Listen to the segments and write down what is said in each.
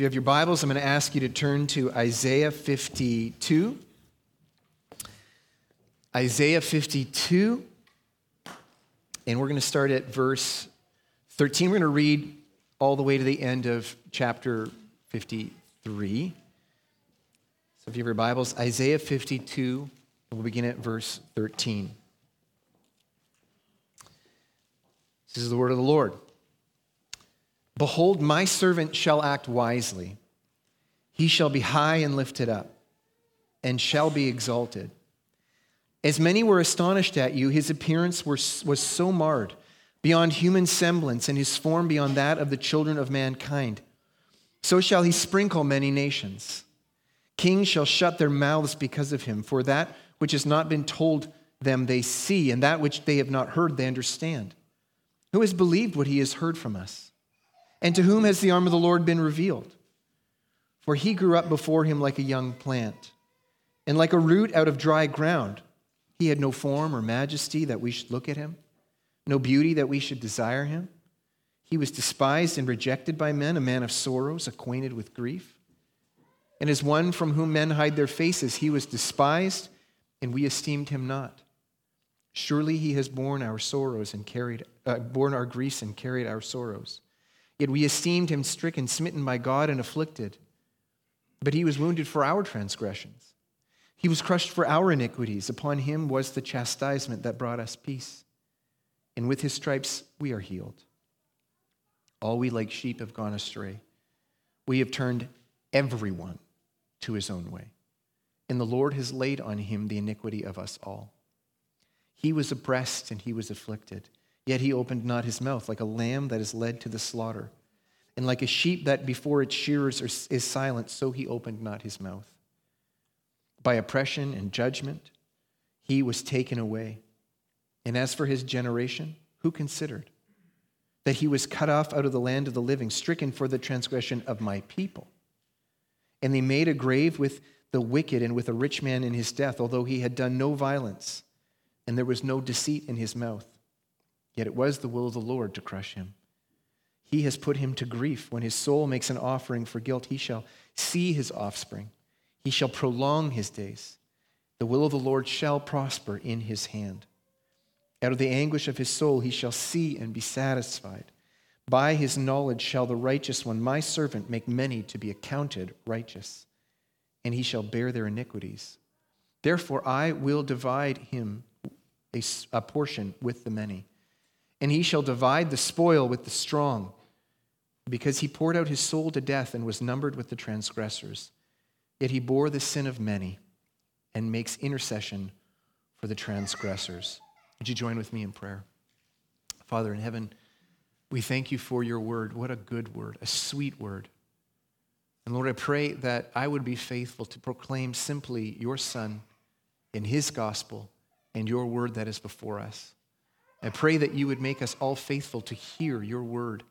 If you have your Bibles, I'm going to ask you to turn to Isaiah 52. Isaiah 52. And we're going to start at verse 13. We're going to read all the way to the end of chapter 53. So if you have your Bibles, Isaiah 52, we'll begin at verse 13. This is the word of the Lord. Behold, my servant shall act wisely. He shall be high and lifted up, and shall be exalted. As many were astonished at you, his appearance was so marred, beyond human semblance, and his form beyond that of the children of mankind. So shall he sprinkle many nations. Kings shall shut their mouths because of him, for that which has not been told them they see, and that which they have not heard they understand. Who has believed what he has heard from us? And to whom has the arm of the Lord been revealed? For he grew up before him like a young plant, and like a root out of dry ground. He had no form or majesty that we should look at him, no beauty that we should desire him. He was despised and rejected by men, a man of sorrows, acquainted with grief. And as one from whom men hide their faces, he was despised, and we esteemed him not. Surely he has borne our sorrows and carried, uh, borne our griefs and carried our sorrows. Yet we esteemed him stricken, smitten by God, and afflicted. But he was wounded for our transgressions. He was crushed for our iniquities. Upon him was the chastisement that brought us peace. And with his stripes we are healed. All we like sheep have gone astray. We have turned everyone to his own way. And the Lord has laid on him the iniquity of us all. He was oppressed and he was afflicted, yet he opened not his mouth, like a lamb that is led to the slaughter. And like a sheep that before its shearers is silent, so he opened not his mouth. By oppression and judgment, he was taken away. And as for his generation, who considered that he was cut off out of the land of the living, stricken for the transgression of my people? And they made a grave with the wicked and with a rich man in his death, although he had done no violence and there was no deceit in his mouth. Yet it was the will of the Lord to crush him. He has put him to grief. When his soul makes an offering for guilt, he shall see his offspring. He shall prolong his days. The will of the Lord shall prosper in his hand. Out of the anguish of his soul he shall see and be satisfied. By his knowledge shall the righteous one, my servant, make many to be accounted righteous, and he shall bear their iniquities. Therefore I will divide him a, portion with the many. And he shall divide the spoil with the strong, because he poured out his soul to death and was numbered with the transgressors. Yet he bore the sin of many and makes intercession for the transgressors. Would you join with me in prayer? Father in heaven, we thank you for your word. What a good word, a sweet word. And Lord, I pray that I would be faithful to proclaim simply your Son in his gospel and your word that is before us. I pray that you would make us all faithful to hear your word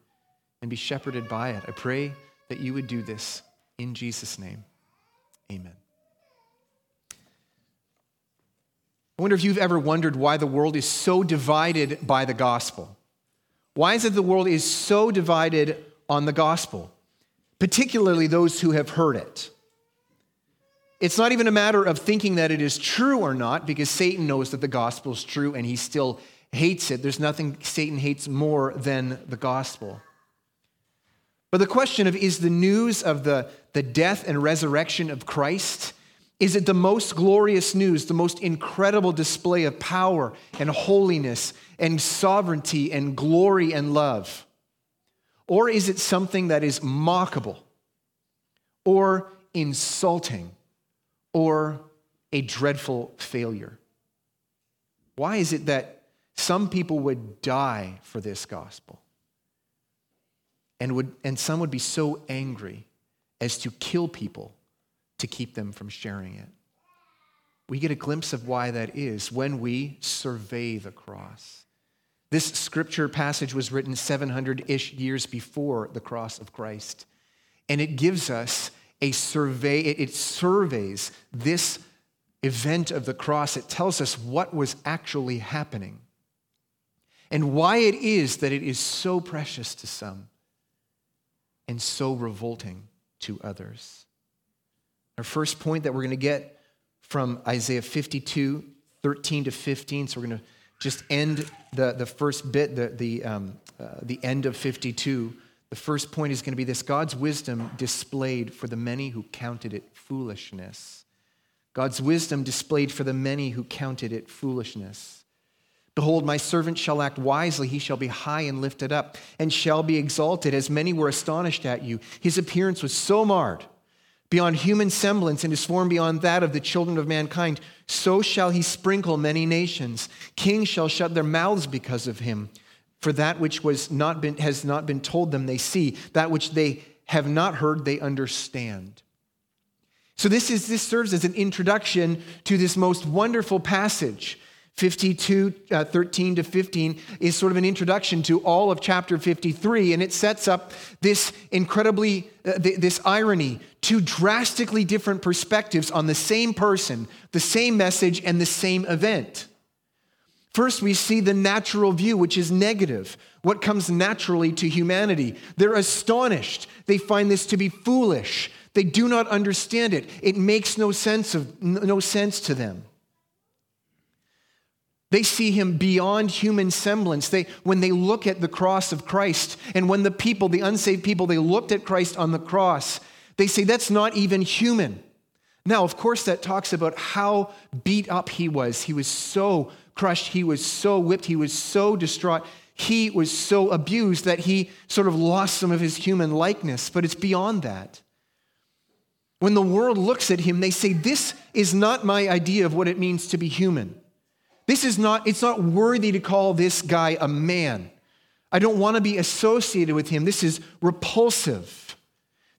and be shepherded by it. I pray that you would do this in Jesus' name. Amen. I wonder if you've ever wondered why the world is so divided by the gospel. Why is it the world is so divided on the gospel, particularly those who have heard it? It's not even a matter of thinking that it is true or not, because Satan knows that the gospel is true and he still hates it. There's nothing Satan hates more than the gospel. But the question of is the news of the, the death and resurrection of Christ, is it the most glorious news, the most incredible display of power and holiness and sovereignty and glory and love? Or is it something that is mockable or insulting or a dreadful failure? Why is it that some people would die for this gospel? And, would, and some would be so angry as to kill people to keep them from sharing it. We get a glimpse of why that is when we survey the cross. This scripture passage was written 700 ish years before the cross of Christ, and it gives us a survey, it, it surveys this event of the cross. It tells us what was actually happening and why it is that it is so precious to some and so revolting to others. Our first point that we're going to get from Isaiah 52, 13 to 15. So we're going to just end the, the first bit, the, the, um, uh, the end of 52. The first point is going to be this God's wisdom displayed for the many who counted it foolishness. God's wisdom displayed for the many who counted it foolishness. Behold, my servant shall act wisely. He shall be high and lifted up, and shall be exalted, as many were astonished at you. His appearance was so marred, beyond human semblance, and his form beyond that of the children of mankind. So shall he sprinkle many nations. Kings shall shut their mouths because of him. For that which was not been, has not been told them, they see. That which they have not heard, they understand. So this, is, this serves as an introduction to this most wonderful passage. 52, uh, 13 to 15 is sort of an introduction to all of chapter 53, and it sets up this incredibly, uh, th- this irony, two drastically different perspectives on the same person, the same message, and the same event. First, we see the natural view, which is negative, what comes naturally to humanity. They're astonished. They find this to be foolish. They do not understand it. It makes no sense, of, no sense to them. They see him beyond human semblance. They, when they look at the cross of Christ, and when the people, the unsaved people, they looked at Christ on the cross, they say, that's not even human. Now, of course, that talks about how beat up he was. He was so crushed, he was so whipped, he was so distraught, he was so abused that he sort of lost some of his human likeness. But it's beyond that. When the world looks at him, they say, This is not my idea of what it means to be human. This is not, it's not worthy to call this guy a man. I don't want to be associated with him. This is repulsive.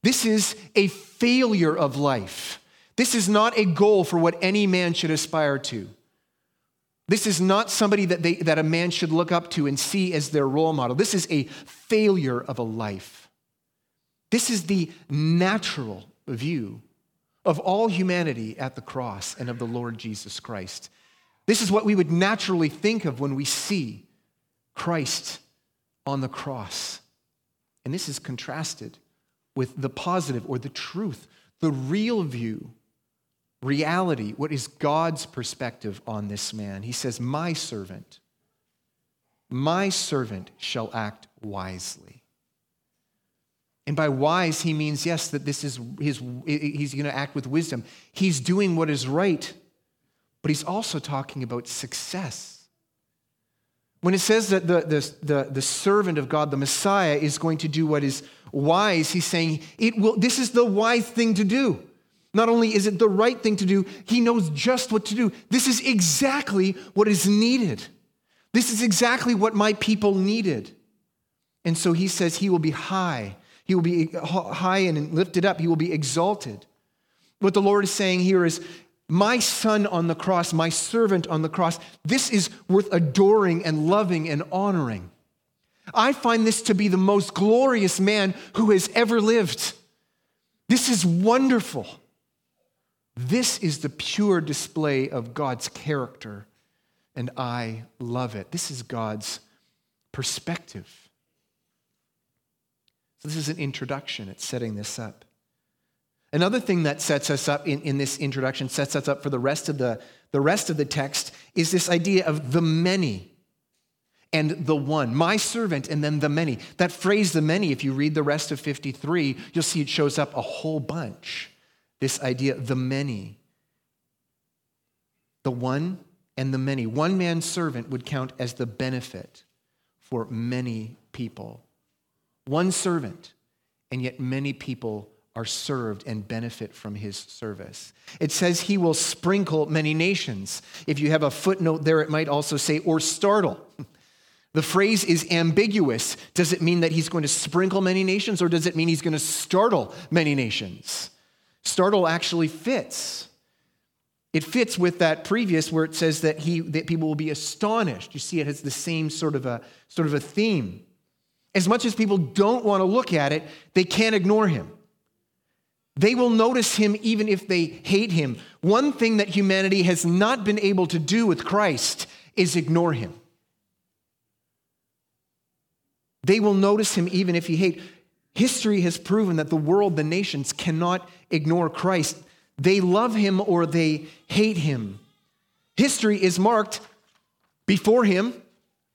This is a failure of life. This is not a goal for what any man should aspire to. This is not somebody that, they, that a man should look up to and see as their role model. This is a failure of a life. This is the natural view of all humanity at the cross and of the Lord Jesus Christ. This is what we would naturally think of when we see Christ on the cross. And this is contrasted with the positive or the truth, the real view reality, what is God's perspective on this man. He says, My servant, my servant shall act wisely. And by wise, he means, yes, that this is his, he's going to act with wisdom. He's doing what is right, but he's also talking about success. When it says that the, the, the, the, servant of God, the Messiah, is going to do what is wise, he's saying, it will, this is the wise thing to do. Not only is it the right thing to do, he knows just what to do. This is exactly what is needed. This is exactly what my people needed. And so he says he will be high. He will be high and lifted up. He will be exalted. What the Lord is saying here is, my son on the cross, my servant on the cross, this is worth adoring and loving and honoring. I find this to be the most glorious man who has ever lived. This is wonderful. This is the pure display of God's character, and I love it. This is God's perspective. So, this is an introduction, it's setting this up. Another thing that sets us up in, in this introduction, sets us up for the rest of the, the rest of the text, is this idea of the many and the one, my servant, and then the many. That phrase, the many, if you read the rest of 53, you'll see it shows up a whole bunch this idea, the many. The one and the many. One man's servant would count as the benefit for many people. One servant, and yet many people are served and benefit from his service. It says he will sprinkle many nations. If you have a footnote there, it might also say, or startle. The phrase is ambiguous. Does it mean that he's going to sprinkle many nations, or does it mean he's going to startle many nations? Startle actually fits. It fits with that previous where it says that, he, that people will be astonished. You see, it has the same sort of, a, sort of a theme. As much as people don't want to look at it, they can't ignore him. They will notice him even if they hate him. One thing that humanity has not been able to do with Christ is ignore him. They will notice him even if you hate. History has proven that the world, the nations, cannot ignore Christ. They love him or they hate him. History is marked before him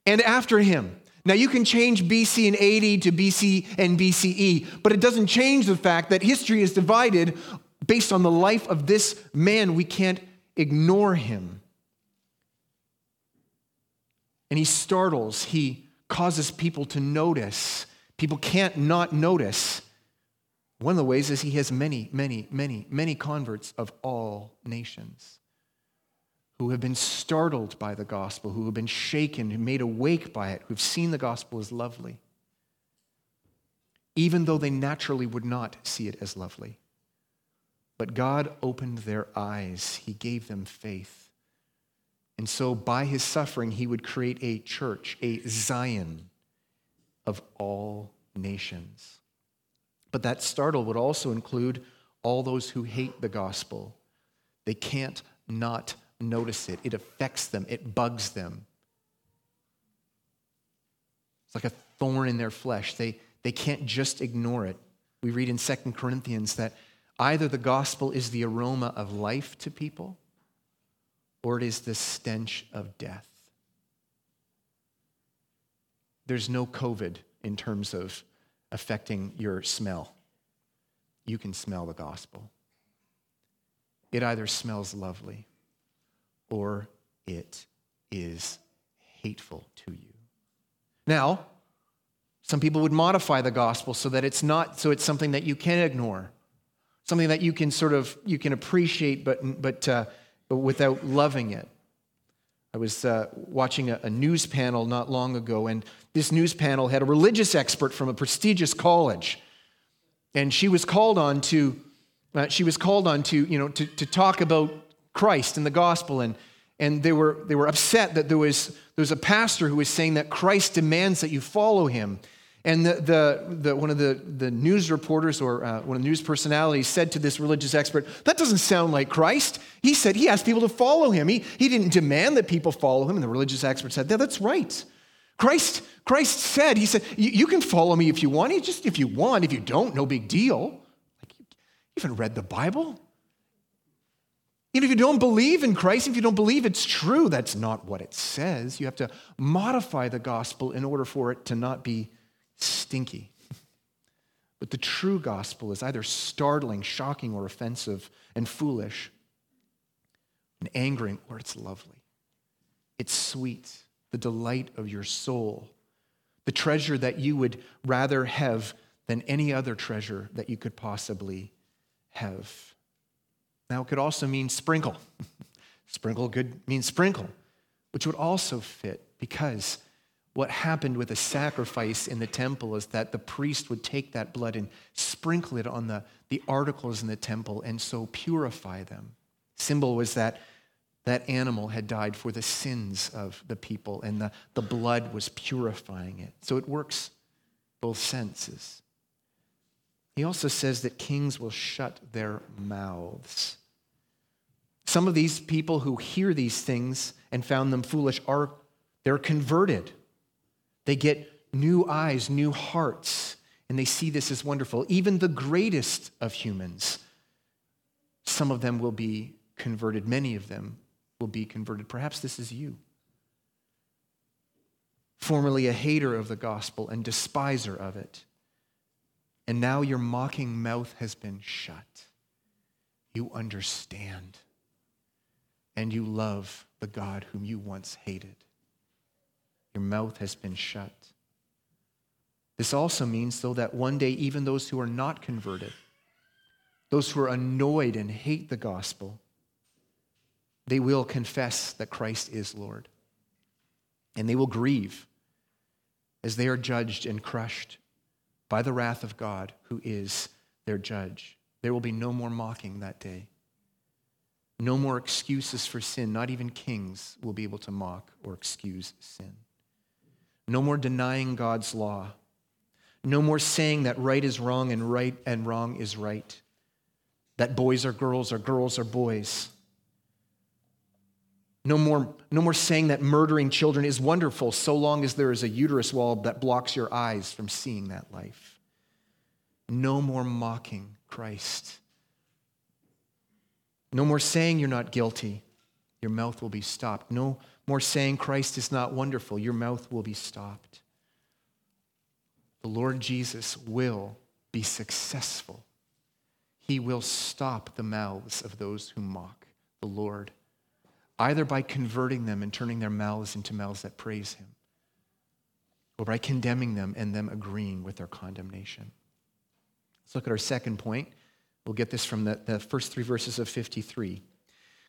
and after him. Now, you can change BC and AD to BC and BCE, but it doesn't change the fact that history is divided based on the life of this man. We can't ignore him. And he startles, he causes people to notice. People can't not notice. One of the ways is he has many, many, many, many converts of all nations who have been startled by the gospel, who have been shaken, who made awake by it, who've seen the gospel as lovely, even though they naturally would not see it as lovely. But God opened their eyes, He gave them faith. And so, by His suffering, He would create a church, a Zion of all nations. But that startle would also include all those who hate the gospel. They can't not notice it, it affects them, it bugs them. It's like a thorn in their flesh. They, they can't just ignore it. We read in Second Corinthians that either the gospel is the aroma of life to people or it is the stench of death. There's no COVID in terms of affecting your smell. You can smell the gospel. It either smells lovely or it is hateful to you. Now, some people would modify the gospel so that it's not so it's something that you can ignore, something that you can sort of you can appreciate, but but, uh, but without loving it. I was uh, watching a, a news panel not long ago, and this news panel had a religious expert from a prestigious college, and she was called on to uh, she was called on to you know to, to talk about Christ and the gospel. And, and they, were, they were upset that there was, there was a pastor who was saying that Christ demands that you follow him. And the, the, the, one of the, the news reporters or uh, one of the news personalities said to this religious expert, That doesn't sound like Christ. He said he asked people to follow him. He, he didn't demand that people follow him. And the religious expert said, yeah, That's right. Christ, Christ said, He said, You can follow me if you want. He Just if you want. If you don't, no big deal. Like, you haven't read the Bible. Even if you don't believe in Christ, if you don't believe it's true, that's not what it says. You have to modify the gospel in order for it to not be stinky. But the true gospel is either startling, shocking, or offensive and foolish and angering, or it's lovely. It's sweet, the delight of your soul, the treasure that you would rather have than any other treasure that you could possibly have. Now, it could also mean sprinkle. sprinkle could mean sprinkle, which would also fit because what happened with the sacrifice in the temple is that the priest would take that blood and sprinkle it on the, the articles in the temple and so purify them. Symbol was that that animal had died for the sins of the people and the, the blood was purifying it. So it works both senses. He also says that kings will shut their mouths. Some of these people who hear these things and found them foolish are they're converted. They get new eyes, new hearts, and they see this as wonderful. Even the greatest of humans, some of them will be converted. Many of them will be converted. Perhaps this is you. Formerly a hater of the gospel and despiser of it and now your mocking mouth has been shut. You understand, and you love the God whom you once hated. Your mouth has been shut. This also means, though, that one day even those who are not converted, those who are annoyed and hate the gospel, they will confess that Christ is Lord. And they will grieve as they are judged and crushed by the wrath of God, who is their judge. There will be no more mocking that day. No more excuses for sin. Not even kings will be able to mock or excuse sin. No more denying God's law. No more saying that right is wrong and right and wrong is right. That boys are girls or girls are boys. No more, no more saying that murdering children is wonderful so long as there is a uterus wall that blocks your eyes from seeing that life. No more mocking Christ. No more saying you're not guilty. Your mouth will be stopped. No more saying Christ is not wonderful. Your mouth will be stopped. The Lord Jesus will be successful. He will stop the mouths of those who mock the Lord, either by converting them and turning their mouths into mouths that praise Him, or by condemning them and them agreeing with their condemnation. Let's look at our second point. We'll get this from the, the first three verses of 53.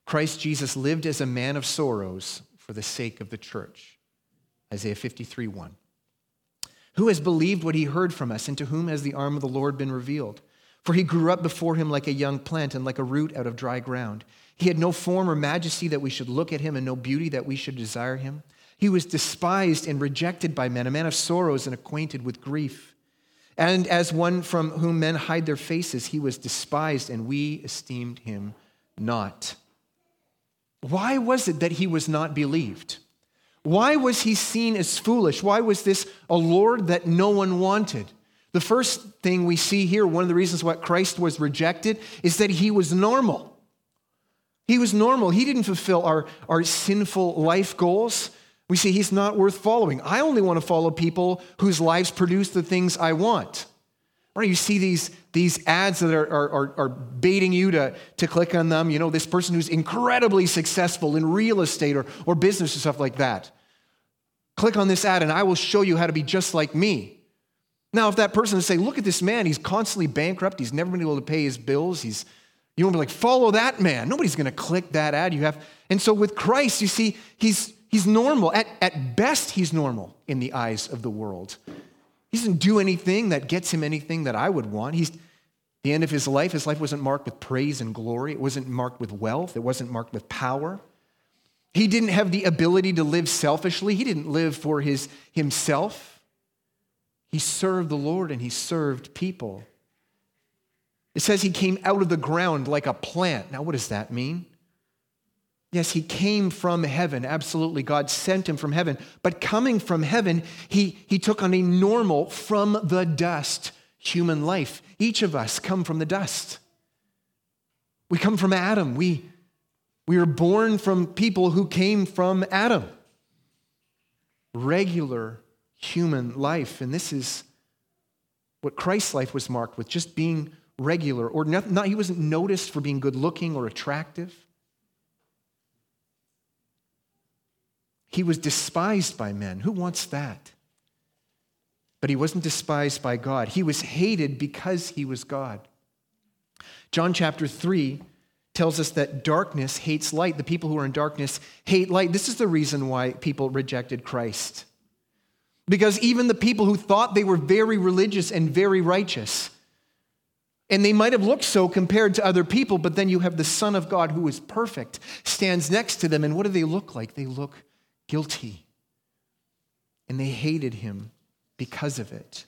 Christ Jesus lived as a man of sorrows for the sake of the church. Isaiah 53 1. Who has believed what he heard from us, and to whom has the arm of the Lord been revealed? For he grew up before him like a young plant and like a root out of dry ground. He had no form or majesty that we should look at him, and no beauty that we should desire him. He was despised and rejected by men, a man of sorrows and acquainted with grief. And as one from whom men hide their faces, he was despised, and we esteemed him not. Why was it that he was not believed? Why was he seen as foolish? Why was this a Lord that no one wanted? The first thing we see here, one of the reasons why Christ was rejected, is that he was normal. He was normal. He didn't fulfill our, our sinful life goals. We see he's not worth following. I only want to follow people whose lives produce the things I want. Right? You see these, these ads that are, are, are baiting you to, to click on them. You know, this person who's incredibly successful in real estate or, or business and stuff like that. Click on this ad and I will show you how to be just like me. Now, if that person is saying, look at this man, he's constantly bankrupt, he's never been able to pay his bills, he's you won't be like, follow that man. Nobody's gonna click that ad. You have, and so with Christ, you see, he's he's normal. At, at best, he's normal in the eyes of the world. He doesn't do anything that gets him anything that I would want. He's the end of his life, his life wasn't marked with praise and glory. It wasn't marked with wealth. It wasn't marked with power. He didn't have the ability to live selfishly. He didn't live for his himself. He served the Lord and he served people. It says he came out of the ground like a plant. Now, what does that mean? Yes, he came from heaven. Absolutely. God sent him from heaven. But coming from heaven, he, he took on a normal, from the dust human life. Each of us come from the dust. We come from Adam. We, we are born from people who came from Adam. Regular human life. And this is what Christ's life was marked with just being regular or not, not he wasn't noticed for being good looking or attractive. He was despised by men. Who wants that? But he wasn't despised by God. He was hated because he was God. John chapter 3 tells us that darkness hates light. The people who are in darkness hate light. This is the reason why people rejected Christ. Because even the people who thought they were very religious and very righteous, and they might have looked so compared to other people, but then you have the Son of God who is perfect, stands next to them, and what do they look like? They look guilty. And they hated him because of it.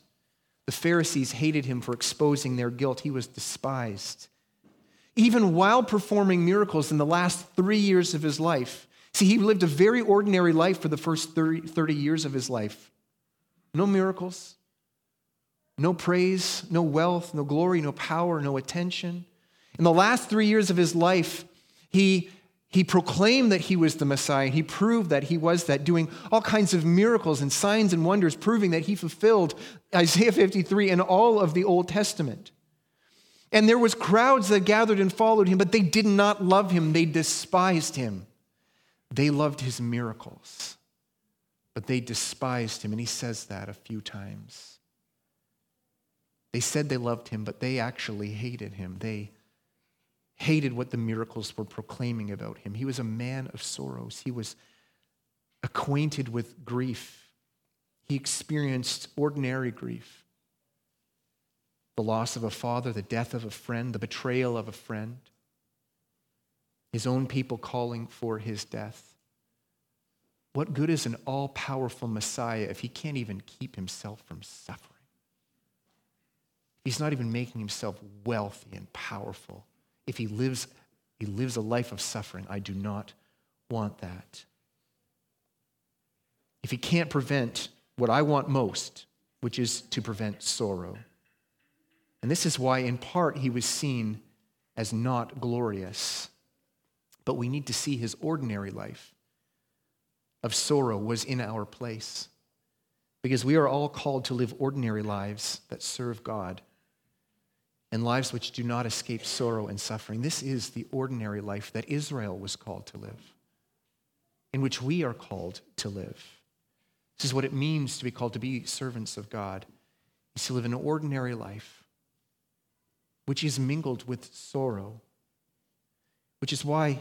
The Pharisees hated him for exposing their guilt. He was despised. Even while performing miracles in the last three years of his life, see, he lived a very ordinary life for the first 30, 30 years of his life. No miracles, no praise, no wealth, no glory, no power, no attention. In the last three years of his life, he he proclaimed that he was the Messiah. He proved that he was that, doing all kinds of miracles and signs and wonders, proving that he fulfilled Isaiah 53 and all of the Old Testament. And there was crowds that gathered and followed him, but they did not love him. They despised him. They loved his miracles, but they despised him. And he says that a few times. They said they loved him, but they actually hated him. They hated what the miracles were proclaiming about him. He was a man of sorrows, he was acquainted with grief. He experienced ordinary grief the loss of a father, the death of a friend, the betrayal of a friend, his own people calling for his death. What good is an all powerful Messiah if he can't even keep himself from suffering? He's not even making himself wealthy and powerful if he lives, he lives a life of suffering. I do not want that. If he can't prevent what I want most, which is to prevent sorrow. And this is why, in part, he was seen as not glorious. But we need to see his ordinary life of sorrow was in our place. Because we are all called to live ordinary lives that serve God and lives which do not escape sorrow and suffering. This is the ordinary life that Israel was called to live, in which we are called to live. This is what it means to be called to be servants of God, is to live an ordinary life, which is mingled with sorrow, which is why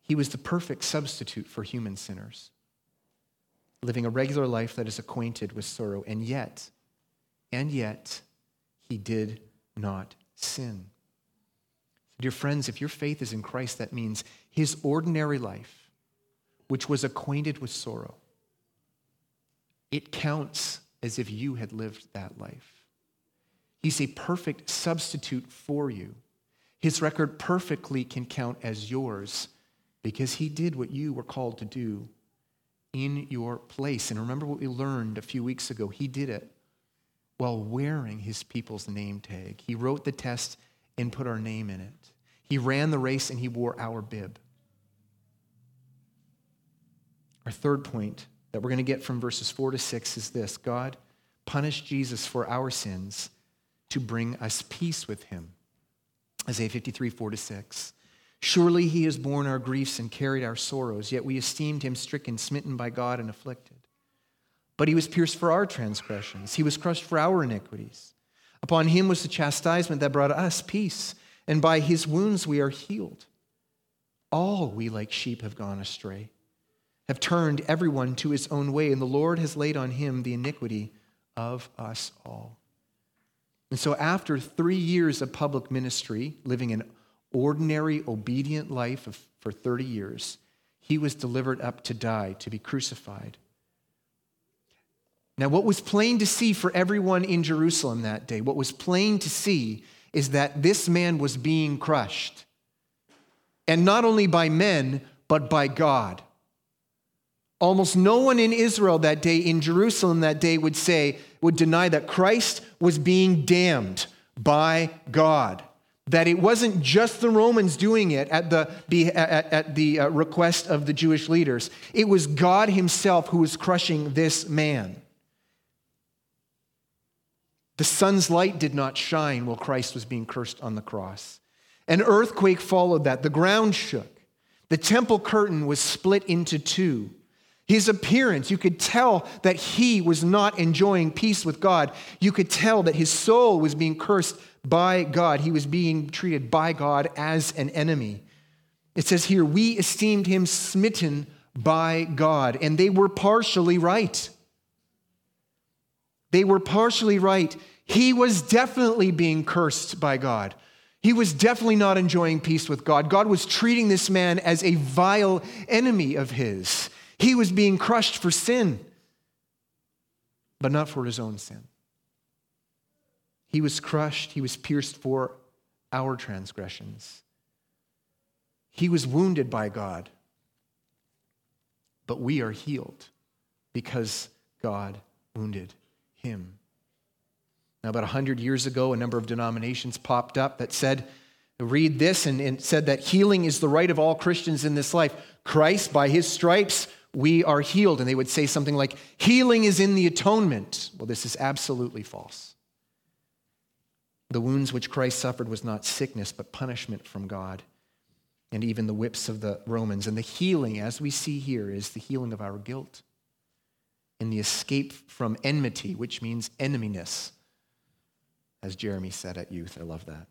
he was the perfect substitute for human sinners, living a regular life that is acquainted with sorrow, and yet, and yet, he did not sin. Dear friends, if your faith is in Christ, that means his ordinary life, which was acquainted with sorrow, it counts as if you had lived that life. He's a perfect substitute for you. His record perfectly can count as yours because he did what you were called to do in your place. And remember what we learned a few weeks ago? He did it while wearing his people's name tag. He wrote the test and put our name in it. He ran the race and he wore our bib. Our third point that we're going to get from verses 4 to 6 is this God punished Jesus for our sins to bring us peace with him. Isaiah 53, 4 to 6. Surely he has borne our griefs and carried our sorrows, yet we esteemed him stricken, smitten by God, and afflicted. But he was pierced for our transgressions, he was crushed for our iniquities. Upon him was the chastisement that brought us peace, and by his wounds we are healed. All we like sheep have gone astray, have turned everyone to his own way, and the Lord has laid on him the iniquity of us all. And so, after three years of public ministry, living an ordinary, obedient life of, for 30 years, he was delivered up to die, to be crucified. Now, what was plain to see for everyone in Jerusalem that day, what was plain to see is that this man was being crushed. And not only by men, but by God. Almost no one in Israel that day, in Jerusalem that day, would say, would deny that Christ was being damned by God. That it wasn't just the Romans doing it at the, at, the uh, request of the Jewish leaders, it was God Himself who was crushing this man. The sun's light did not shine while Christ was being cursed on the cross. An earthquake followed that. The ground shook. The temple curtain was split into two. His appearance, you could tell that he was not enjoying peace with God. You could tell that his soul was being cursed by God. He was being treated by God as an enemy. It says here, we esteemed him smitten by God, and they were partially right. They were partially right. He was definitely being cursed by God. He was definitely not enjoying peace with God. God was treating this man as a vile enemy of his. He was being crushed for sin, but not for his own sin. He was crushed, he was pierced for our transgressions. He was wounded by God, but we are healed because God wounded him. Now, about 100 years ago, a number of denominations popped up that said, read this, and, and said that healing is the right of all Christians in this life. Christ, by his stripes, we are healed. And they would say something like, healing is in the atonement. Well, this is absolutely false. The wounds which Christ suffered was not sickness, but punishment from God, and even the whips of the Romans. And the healing, as we see here, is the healing of our guilt in the escape from enmity, which means eneminess, as Jeremy said at youth. I love that.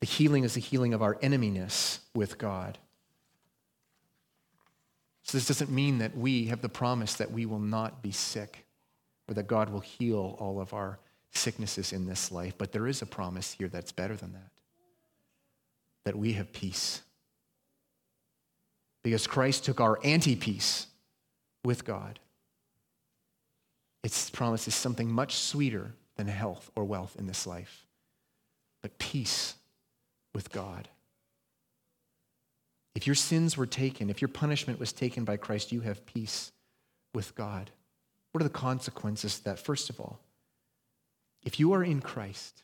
The healing is the healing of our eneminess with God. So, this doesn't mean that we have the promise that we will not be sick or that God will heal all of our sicknesses in this life, but there is a promise here that's better than that that we have peace. Because Christ took our anti peace with God. Its promise is something much sweeter than health or wealth in this life, but peace with God. If your sins were taken, if your punishment was taken by Christ, you have peace with God. What are the consequences of that? First of all, if you are in Christ,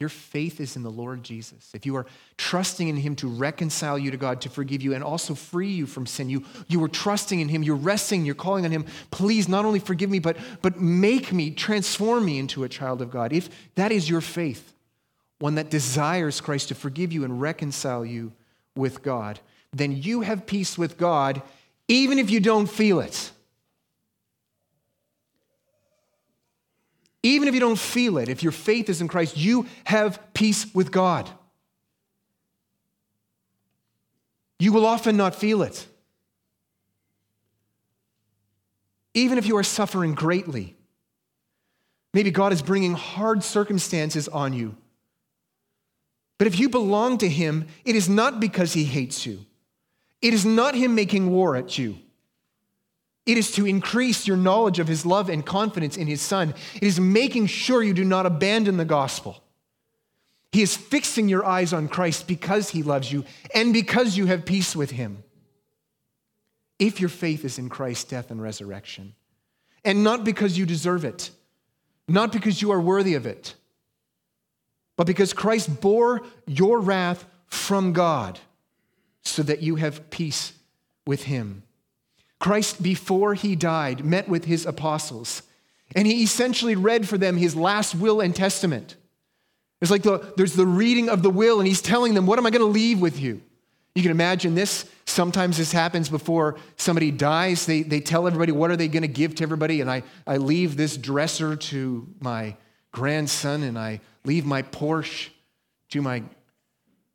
your faith is in the Lord Jesus, if you are trusting in Him to reconcile you to God, to forgive you, and also free you from sin, you, you are trusting in Him, you're resting, you're calling on Him, please not only forgive me, but, but make me, transform me into a child of God. If that is your faith, one that desires Christ to forgive you and reconcile you with God, then you have peace with God even if you don't feel it. Even if you don't feel it, if your faith is in Christ, you have peace with God. You will often not feel it. Even if you are suffering greatly, maybe God is bringing hard circumstances on you. But if you belong to Him, it is not because He hates you, it is not Him making war at you. It is to increase your knowledge of his love and confidence in his son. It is making sure you do not abandon the gospel. He is fixing your eyes on Christ because he loves you and because you have peace with him. If your faith is in Christ's death and resurrection, and not because you deserve it, not because you are worthy of it, but because Christ bore your wrath from God so that you have peace with him. Christ, before he died, met with his apostles, and he essentially read for them his last will and testament. It's like the, there's the reading of the will, and he's telling them, What am I going to leave with you? You can imagine this. Sometimes this happens before somebody dies. They, they tell everybody, What are they going to give to everybody? And I, I leave this dresser to my grandson, and I leave my Porsche to, my,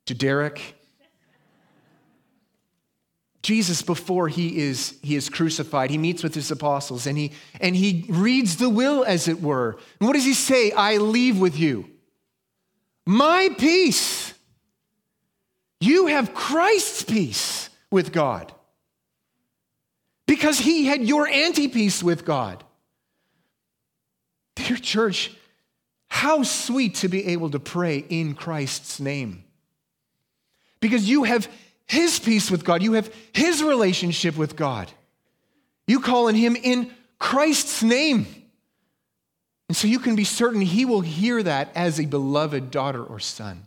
to Derek. Jesus, before he is, he is crucified, he meets with his apostles and he, and he reads the will, as it were. And what does he say? I leave with you my peace. You have Christ's peace with God because he had your anti peace with God. Dear church, how sweet to be able to pray in Christ's name. Because you have his peace with God. You have his relationship with God. You call on him in Christ's name. And so you can be certain he will hear that as a beloved daughter or son.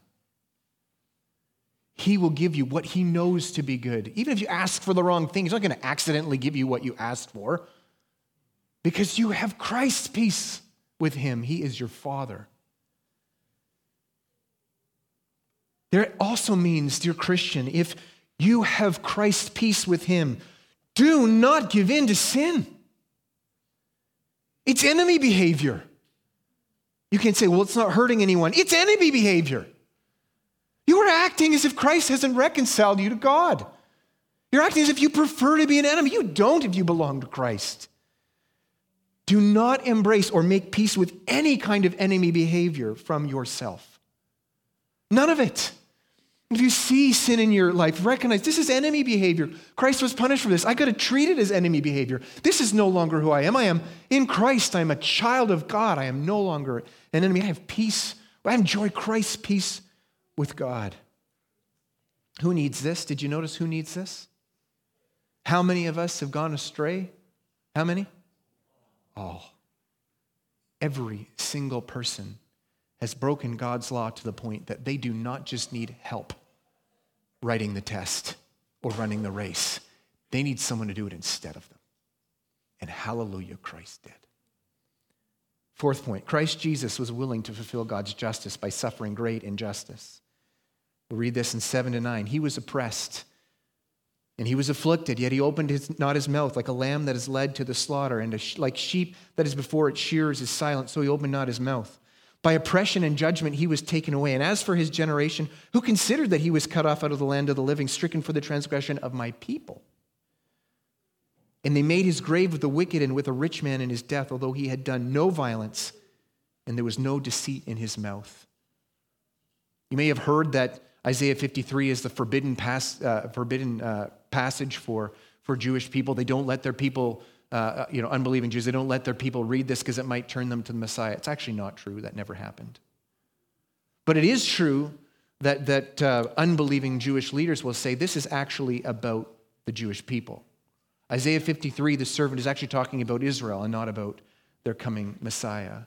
He will give you what he knows to be good. Even if you ask for the wrong thing, he's not going to accidentally give you what you asked for because you have Christ's peace with him. He is your father. There also means, dear Christian, if you have Christ's peace with him, do not give in to sin. It's enemy behavior. You can say, well, it's not hurting anyone. It's enemy behavior. You are acting as if Christ hasn't reconciled you to God. You're acting as if you prefer to be an enemy. You don't if you belong to Christ. Do not embrace or make peace with any kind of enemy behavior from yourself. None of it. If you see sin in your life, recognize this is enemy behavior. Christ was punished for this. I got to treat it as enemy behavior. This is no longer who I am. I am in Christ. I am a child of God. I am no longer an enemy. I have peace. I enjoy Christ's peace with God. Who needs this? Did you notice who needs this? How many of us have gone astray? How many? All. Every single person has broken God's law to the point that they do not just need help writing the test or running the race, they need someone to do it instead of them. And hallelujah, Christ did. Fourth point Christ Jesus was willing to fulfill God's justice by suffering great injustice. We'll read this in 7 to 9. He was oppressed and he was afflicted, yet he opened his, not his mouth like a lamb that is led to the slaughter, and like sheep that is before its shears is silent, so he opened not his mouth. By oppression and judgment he was taken away. And as for his generation, who considered that he was cut off out of the land of the living, stricken for the transgression of my people? And they made his grave with the wicked and with a rich man in his death, although he had done no violence and there was no deceit in his mouth. You may have heard that Isaiah 53 is the forbidden, pas- uh, forbidden uh, passage for, for Jewish people. They don't let their people uh, uh, you know, unbelieving Jews, they don't let their people read this because it might turn them to the Messiah. It's actually not true. That never happened. But it is true that, that uh, unbelieving Jewish leaders will say this is actually about the Jewish people. Isaiah 53, the servant, is actually talking about Israel and not about their coming Messiah.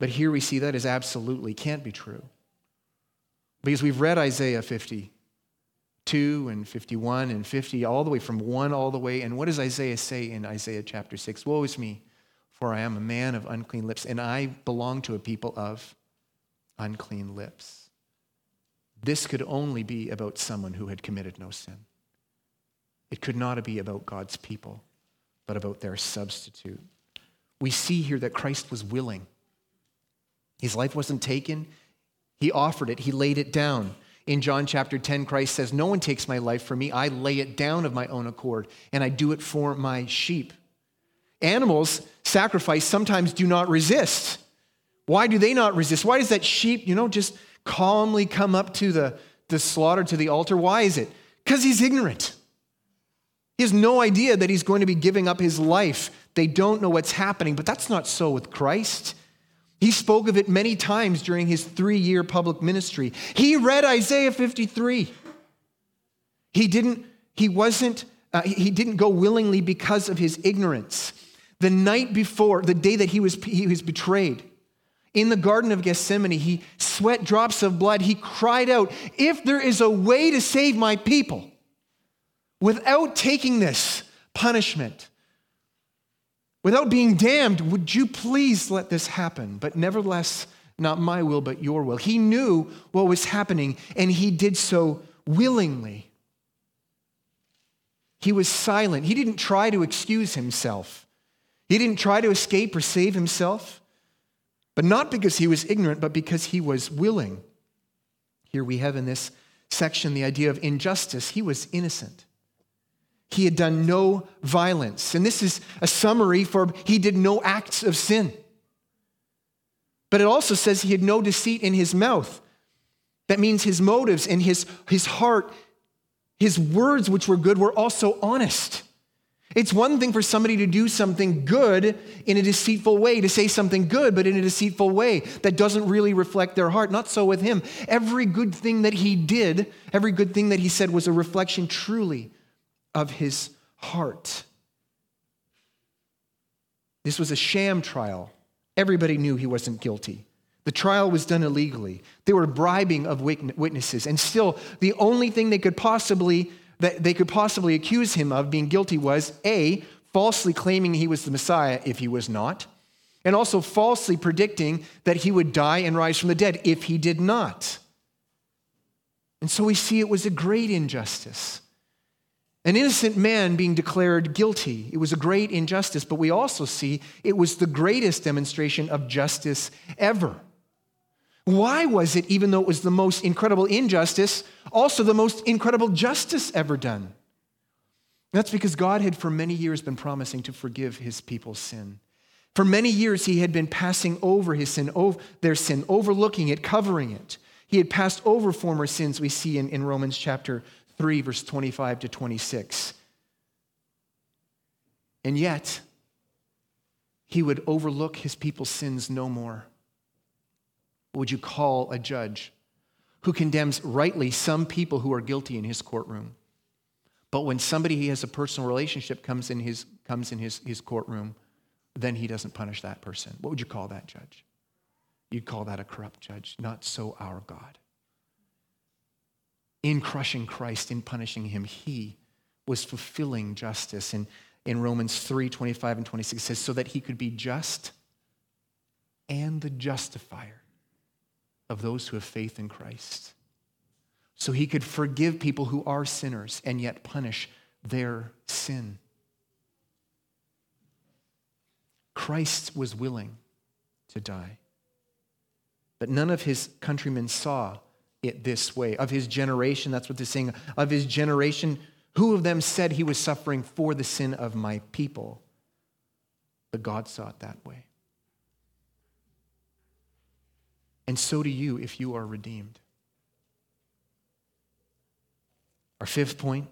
But here we see that is absolutely can't be true. Because we've read Isaiah 52 and 51 and 50, all the way from 1 all the way. And what does Isaiah say in Isaiah chapter 6? Woe is me, for I am a man of unclean lips, and I belong to a people of unclean lips. This could only be about someone who had committed no sin. It could not be about God's people, but about their substitute. We see here that Christ was willing. His life wasn't taken, he offered it, he laid it down. In John chapter 10, Christ says, No one takes my life from me. I lay it down of my own accord, and I do it for my sheep. Animals, sacrifice, sometimes do not resist. Why do they not resist? Why does that sheep, you know, just calmly come up to the, the slaughter, to the altar? Why is it? Because he's ignorant. He has no idea that he's going to be giving up his life. They don't know what's happening, but that's not so with Christ. He spoke of it many times during his three year public ministry. He read Isaiah 53. He didn't, he wasn't, uh, he didn't go willingly because of his ignorance. The night before, the day that he was, he was betrayed, in the Garden of Gethsemane, he sweat drops of blood. He cried out, If there is a way to save my people, without taking this punishment, without being damned, would you please let this happen? But nevertheless, not my will, but your will. He knew what was happening, and he did so willingly. He was silent. He didn't try to excuse himself. He didn't try to escape or save himself, but not because he was ignorant, but because he was willing. Here we have in this section the idea of injustice. He was innocent. He had done no violence. And this is a summary for he did no acts of sin. But it also says he had no deceit in his mouth. That means his motives and his, his heart, his words, which were good, were also honest. It's one thing for somebody to do something good in a deceitful way, to say something good, but in a deceitful way that doesn't really reflect their heart. Not so with him. Every good thing that he did, every good thing that he said was a reflection truly of his heart. This was a sham trial. Everybody knew he wasn't guilty. The trial was done illegally. They were bribing of witnesses, and still, the only thing they could possibly that they could possibly accuse him of being guilty was a falsely claiming he was the Messiah if he was not, and also falsely predicting that he would die and rise from the dead if he did not. And so we see it was a great injustice. An innocent man being declared guilty. It was a great injustice, but we also see it was the greatest demonstration of justice ever. Why was it, even though it was the most incredible injustice, also the most incredible justice ever done? That's because God had for many years been promising to forgive his people's sin. For many years, he had been passing over his sin, over their sin, overlooking it, covering it. He had passed over former sins, we see in, in Romans chapter 3, verse 25 to 26. And yet, he would overlook his people's sins no more. What would you call a judge who condemns rightly some people who are guilty in his courtroom? But when somebody he has a personal relationship comes in his, comes in his, his courtroom, then he doesn't punish that person. What would you call that judge? You'd call that a corrupt judge. Not so our God in crushing Christ, in punishing him, he was fulfilling justice. And in Romans 3 25 and 26 says, so that he could be just and the justifier of those who have faith in Christ. So he could forgive people who are sinners and yet punish their sin. Christ was willing to die. But none of his countrymen saw it this way. Of his generation, that's what they're saying. Of his generation, who of them said he was suffering for the sin of my people? But God saw it that way. And so do you if you are redeemed. Our fifth point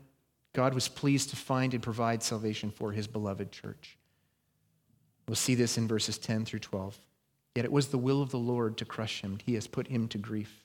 God was pleased to find and provide salvation for his beloved church. We'll see this in verses 10 through 12. Yet it was the will of the Lord to crush him, he has put him to grief.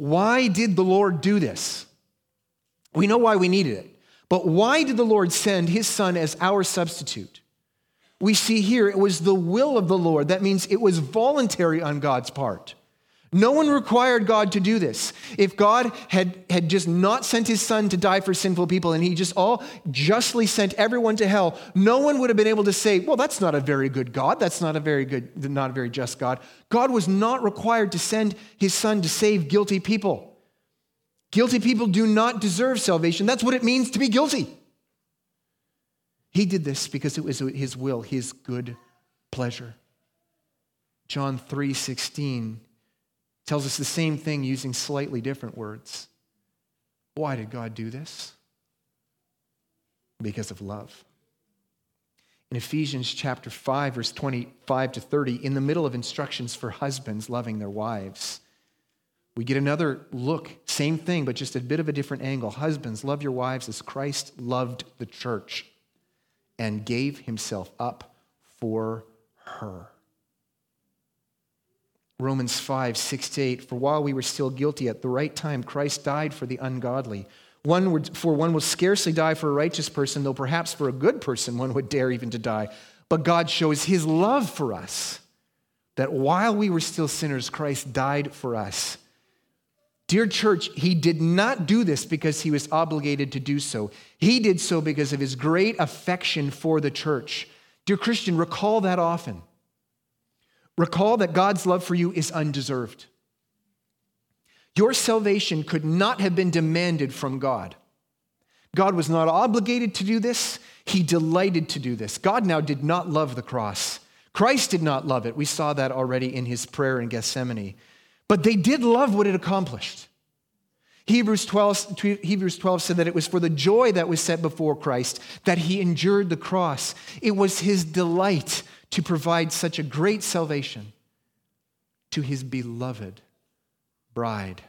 Why did the Lord do this? We know why we needed it. But why did the Lord send his son as our substitute? We see here it was the will of the Lord. That means it was voluntary on God's part. No one required God to do this. If God had, had just not sent his son to die for sinful people and he just all justly sent everyone to hell, no one would have been able to say, well, that's not a very good God. That's not a very good, not a very just God. God was not required to send his son to save guilty people. Guilty people do not deserve salvation. That's what it means to be guilty. He did this because it was his will, his good pleasure. John 3 16 tells us the same thing using slightly different words. Why did God do this? Because of love. In Ephesians chapter 5 verse 25 to 30 in the middle of instructions for husbands loving their wives we get another look, same thing, but just a bit of a different angle. Husbands, love your wives as Christ loved the church and gave himself up for her. Romans 5, 6 to 8. For while we were still guilty, at the right time, Christ died for the ungodly. One would, for one will scarcely die for a righteous person, though perhaps for a good person one would dare even to die. But God shows his love for us, that while we were still sinners, Christ died for us. Dear church, he did not do this because he was obligated to do so. He did so because of his great affection for the church. Dear Christian, recall that often. Recall that God's love for you is undeserved. Your salvation could not have been demanded from God. God was not obligated to do this, He delighted to do this. God now did not love the cross. Christ did not love it. We saw that already in his prayer in Gethsemane. But they did love what it accomplished. Hebrews 12, Hebrews 12 said that it was for the joy that was set before Christ that he endured the cross. It was his delight to provide such a great salvation to his beloved bride.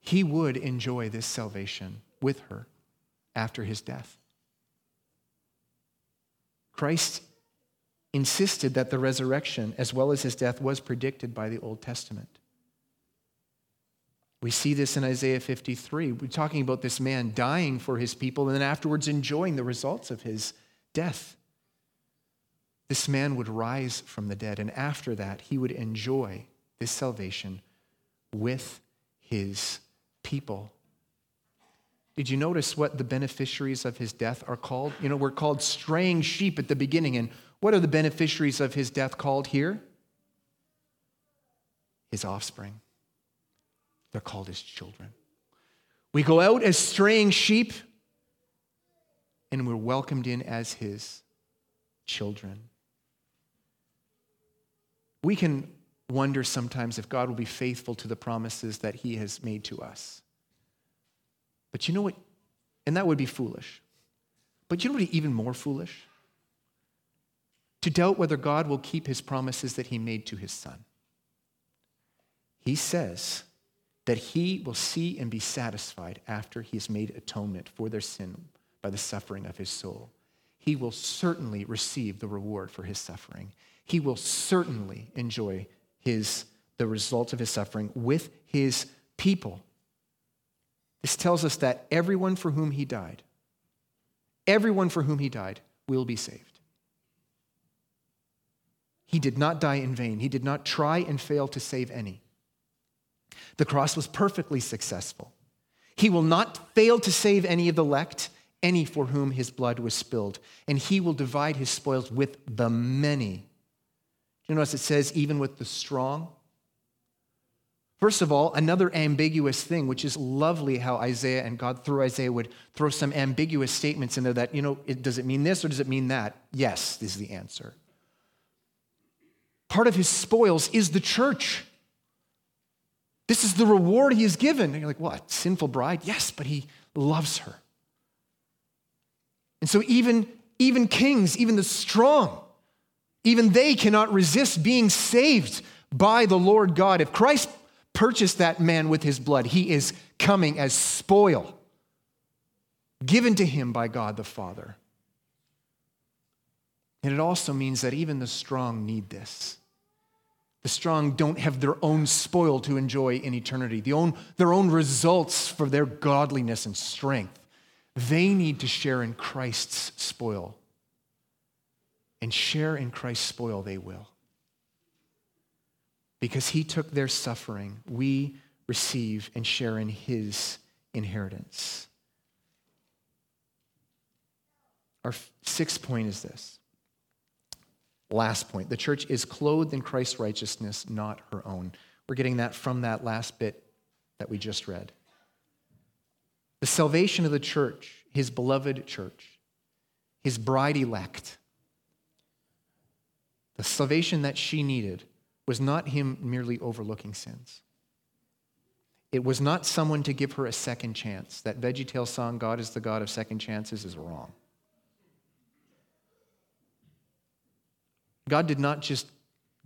He would enjoy this salvation with her after his death. Christ insisted that the resurrection, as well as his death, was predicted by the Old Testament. We see this in Isaiah 53. We're talking about this man dying for his people and then afterwards enjoying the results of his death. This man would rise from the dead, and after that, he would enjoy this salvation with his people. Did you notice what the beneficiaries of his death are called? You know, we're called straying sheep at the beginning, and what are the beneficiaries of his death called here? His offspring. They're called his children. We go out as straying sheep, and we're welcomed in as his children. We can wonder sometimes if God will be faithful to the promises that he has made to us. But you know what? And that would be foolish. But you know what even more foolish? To doubt whether God will keep his promises that he made to his son. He says that he will see and be satisfied after he has made atonement for their sin by the suffering of his soul. He will certainly receive the reward for his suffering he will certainly enjoy his, the results of his suffering with his people. This tells us that everyone for whom he died, everyone for whom he died, will be saved. He did not die in vain. He did not try and fail to save any. The cross was perfectly successful. He will not fail to save any of the elect, any for whom his blood was spilled, and he will divide his spoils with the many you notice it says, even with the strong? First of all, another ambiguous thing, which is lovely how Isaiah and God through Isaiah would throw some ambiguous statements in there that, you know, it, does it mean this or does it mean that? Yes, is the answer. Part of his spoils is the church. This is the reward he has given. And you're like, what? Sinful bride? Yes, but he loves her. And so even, even kings, even the strong, even they cannot resist being saved by the Lord God. If Christ purchased that man with his blood, he is coming as spoil given to him by God the Father. And it also means that even the strong need this. The strong don't have their own spoil to enjoy in eternity, the own, their own results for their godliness and strength. They need to share in Christ's spoil. And share in Christ's spoil they will. Because he took their suffering, we receive and share in his inheritance. Our sixth point is this Last point the church is clothed in Christ's righteousness, not her own. We're getting that from that last bit that we just read. The salvation of the church, his beloved church, his bride elect, the salvation that she needed was not him merely overlooking sins. It was not someone to give her a second chance. That VeggieTale song, God is the God of second chances, is wrong. God did not just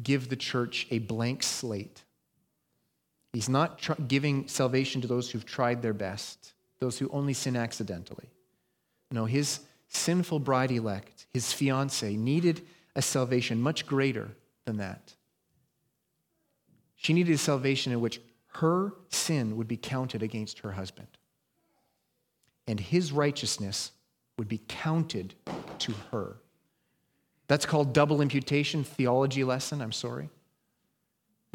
give the church a blank slate. He's not tr- giving salvation to those who've tried their best, those who only sin accidentally. No, his sinful bride elect, his fiance, needed a salvation much greater than that. She needed a salvation in which her sin would be counted against her husband, and his righteousness would be counted to her. That's called double imputation, theology lesson, I'm sorry.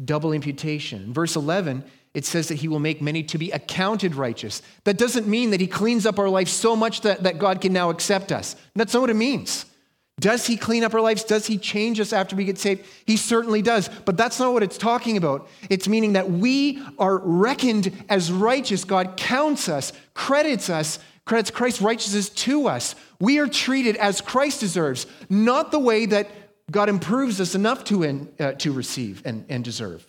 Double imputation. In verse 11, it says that he will make many to be accounted righteous. That doesn't mean that he cleans up our life so much that, that God can now accept us. That's not what it means. Does he clean up our lives? Does he change us after we get saved? He certainly does. But that's not what it's talking about. It's meaning that we are reckoned as righteous. God counts us, credits us credits Christ's righteousness to us. We are treated as Christ deserves, not the way that God improves us enough to, in, uh, to receive and, and deserve.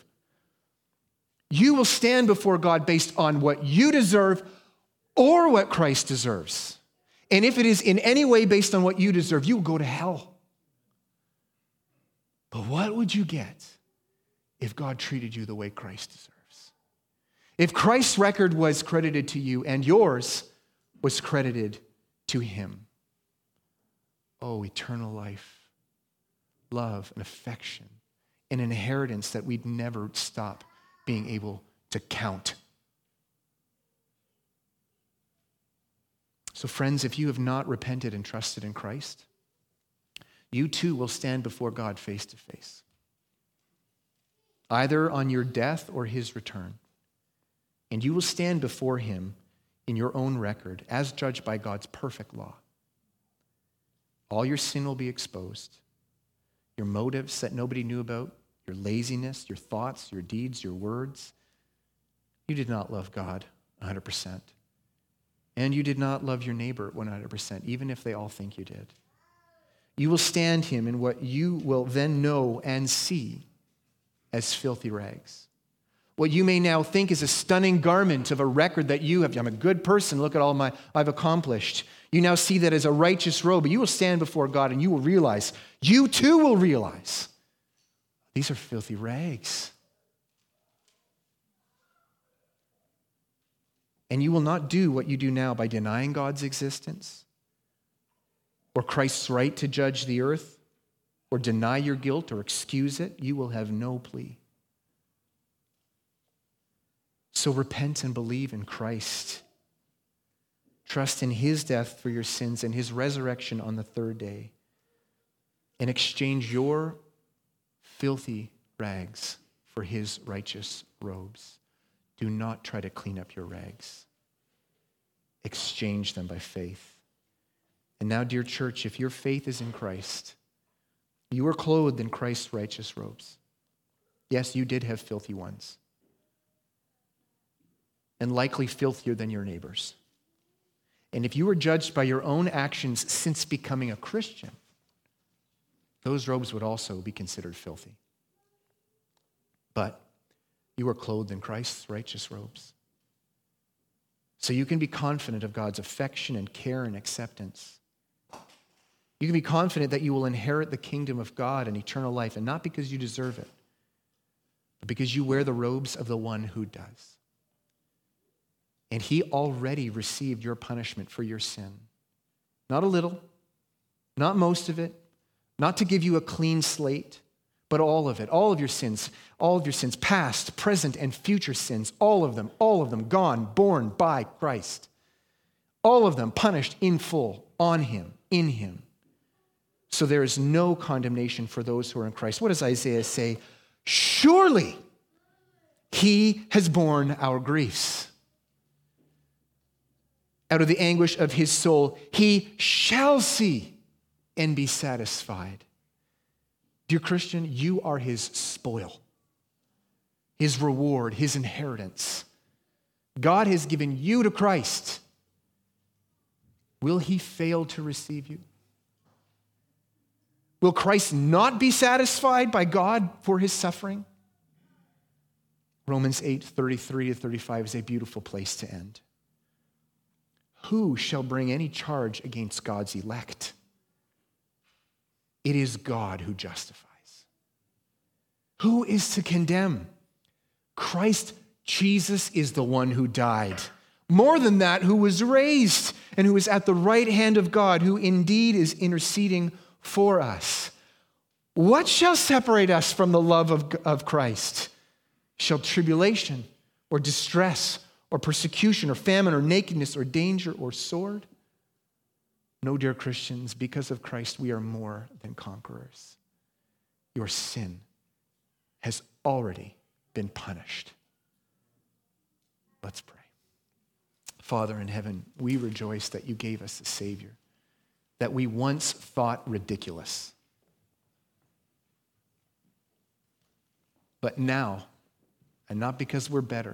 You will stand before God based on what you deserve or what Christ deserves. And if it is in any way based on what you deserve, you will go to hell. But what would you get if God treated you the way Christ deserves? If Christ's record was credited to you and yours, was credited to him. Oh, eternal life, love, and affection, an inheritance that we'd never stop being able to count. So, friends, if you have not repented and trusted in Christ, you too will stand before God face to face, either on your death or his return. And you will stand before him in your own record as judged by God's perfect law. All your sin will be exposed. Your motives that nobody knew about, your laziness, your thoughts, your deeds, your words. You did not love God 100%. And you did not love your neighbor 100%, even if they all think you did. You will stand him in what you will then know and see as filthy rags. What you may now think is a stunning garment of a record that you have. I'm a good person. Look at all my I've accomplished. You now see that as a righteous robe, but you will stand before God and you will realize, you too will realize, these are filthy rags. And you will not do what you do now by denying God's existence or Christ's right to judge the earth or deny your guilt or excuse it. You will have no plea. So repent and believe in Christ. Trust in his death for your sins and his resurrection on the third day. And exchange your filthy rags for his righteous robes. Do not try to clean up your rags. Exchange them by faith. And now, dear church, if your faith is in Christ, you are clothed in Christ's righteous robes. Yes, you did have filthy ones and likely filthier than your neighbors. And if you were judged by your own actions since becoming a Christian, those robes would also be considered filthy. But You are clothed in Christ's righteous robes. So you can be confident of God's affection and care and acceptance. You can be confident that you will inherit the kingdom of God and eternal life, and not because you deserve it, but because you wear the robes of the one who does. And he already received your punishment for your sin. Not a little, not most of it, not to give you a clean slate, but all of it, all of your sins, all of your sins, past, present, and future sins, all of them, all of them gone, borne by Christ. All of them punished in full on him, in him. So there is no condemnation for those who are in Christ. What does Isaiah say? Surely he has borne our griefs. Out of the anguish of his soul, he shall see and be satisfied. Dear Christian, you are his spoil, his reward, his inheritance. God has given you to Christ. Will he fail to receive you? Will Christ not be satisfied by God for his suffering? Romans 8 33 to 35 is a beautiful place to end. Who shall bring any charge against God's elect? It is God who justifies. Who is to condemn? Christ Jesus is the one who died. More than that, who was raised and who is at the right hand of God, who indeed is interceding for us. What shall separate us from the love of, of Christ? Shall tribulation or distress or persecution or famine or nakedness or danger or sword? No, dear Christians, because of Christ, we are more than conquerors. Your sin has already been punished. Let's pray. Father in heaven, we rejoice that you gave us a Savior that we once thought ridiculous. But now, and not because we're better,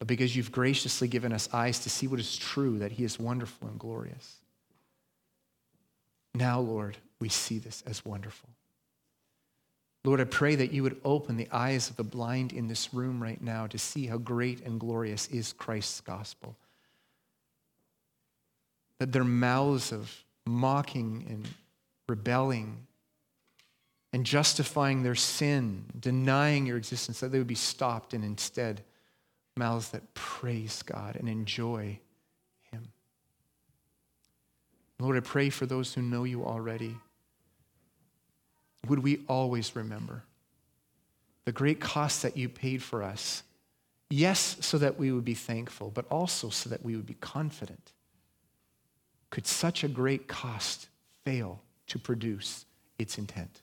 but because you've graciously given us eyes to see what is true, that He is wonderful and glorious. Now, Lord, we see this as wonderful. Lord, I pray that you would open the eyes of the blind in this room right now to see how great and glorious is Christ's gospel that their mouths of mocking and rebelling and justifying their sin, denying your existence, that they would be stopped and instead mouths that praise God and enjoy. Lord, I pray for those who know you already. Would we always remember the great cost that you paid for us? Yes, so that we would be thankful, but also so that we would be confident could such a great cost fail to produce its intent?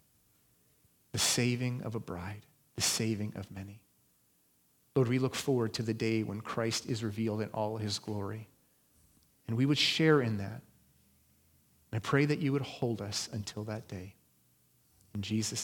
The saving of a bride, the saving of many. Lord, we look forward to the day when Christ is revealed in all his glory. And we would share in that. I pray that you would hold us until that day. In Jesus'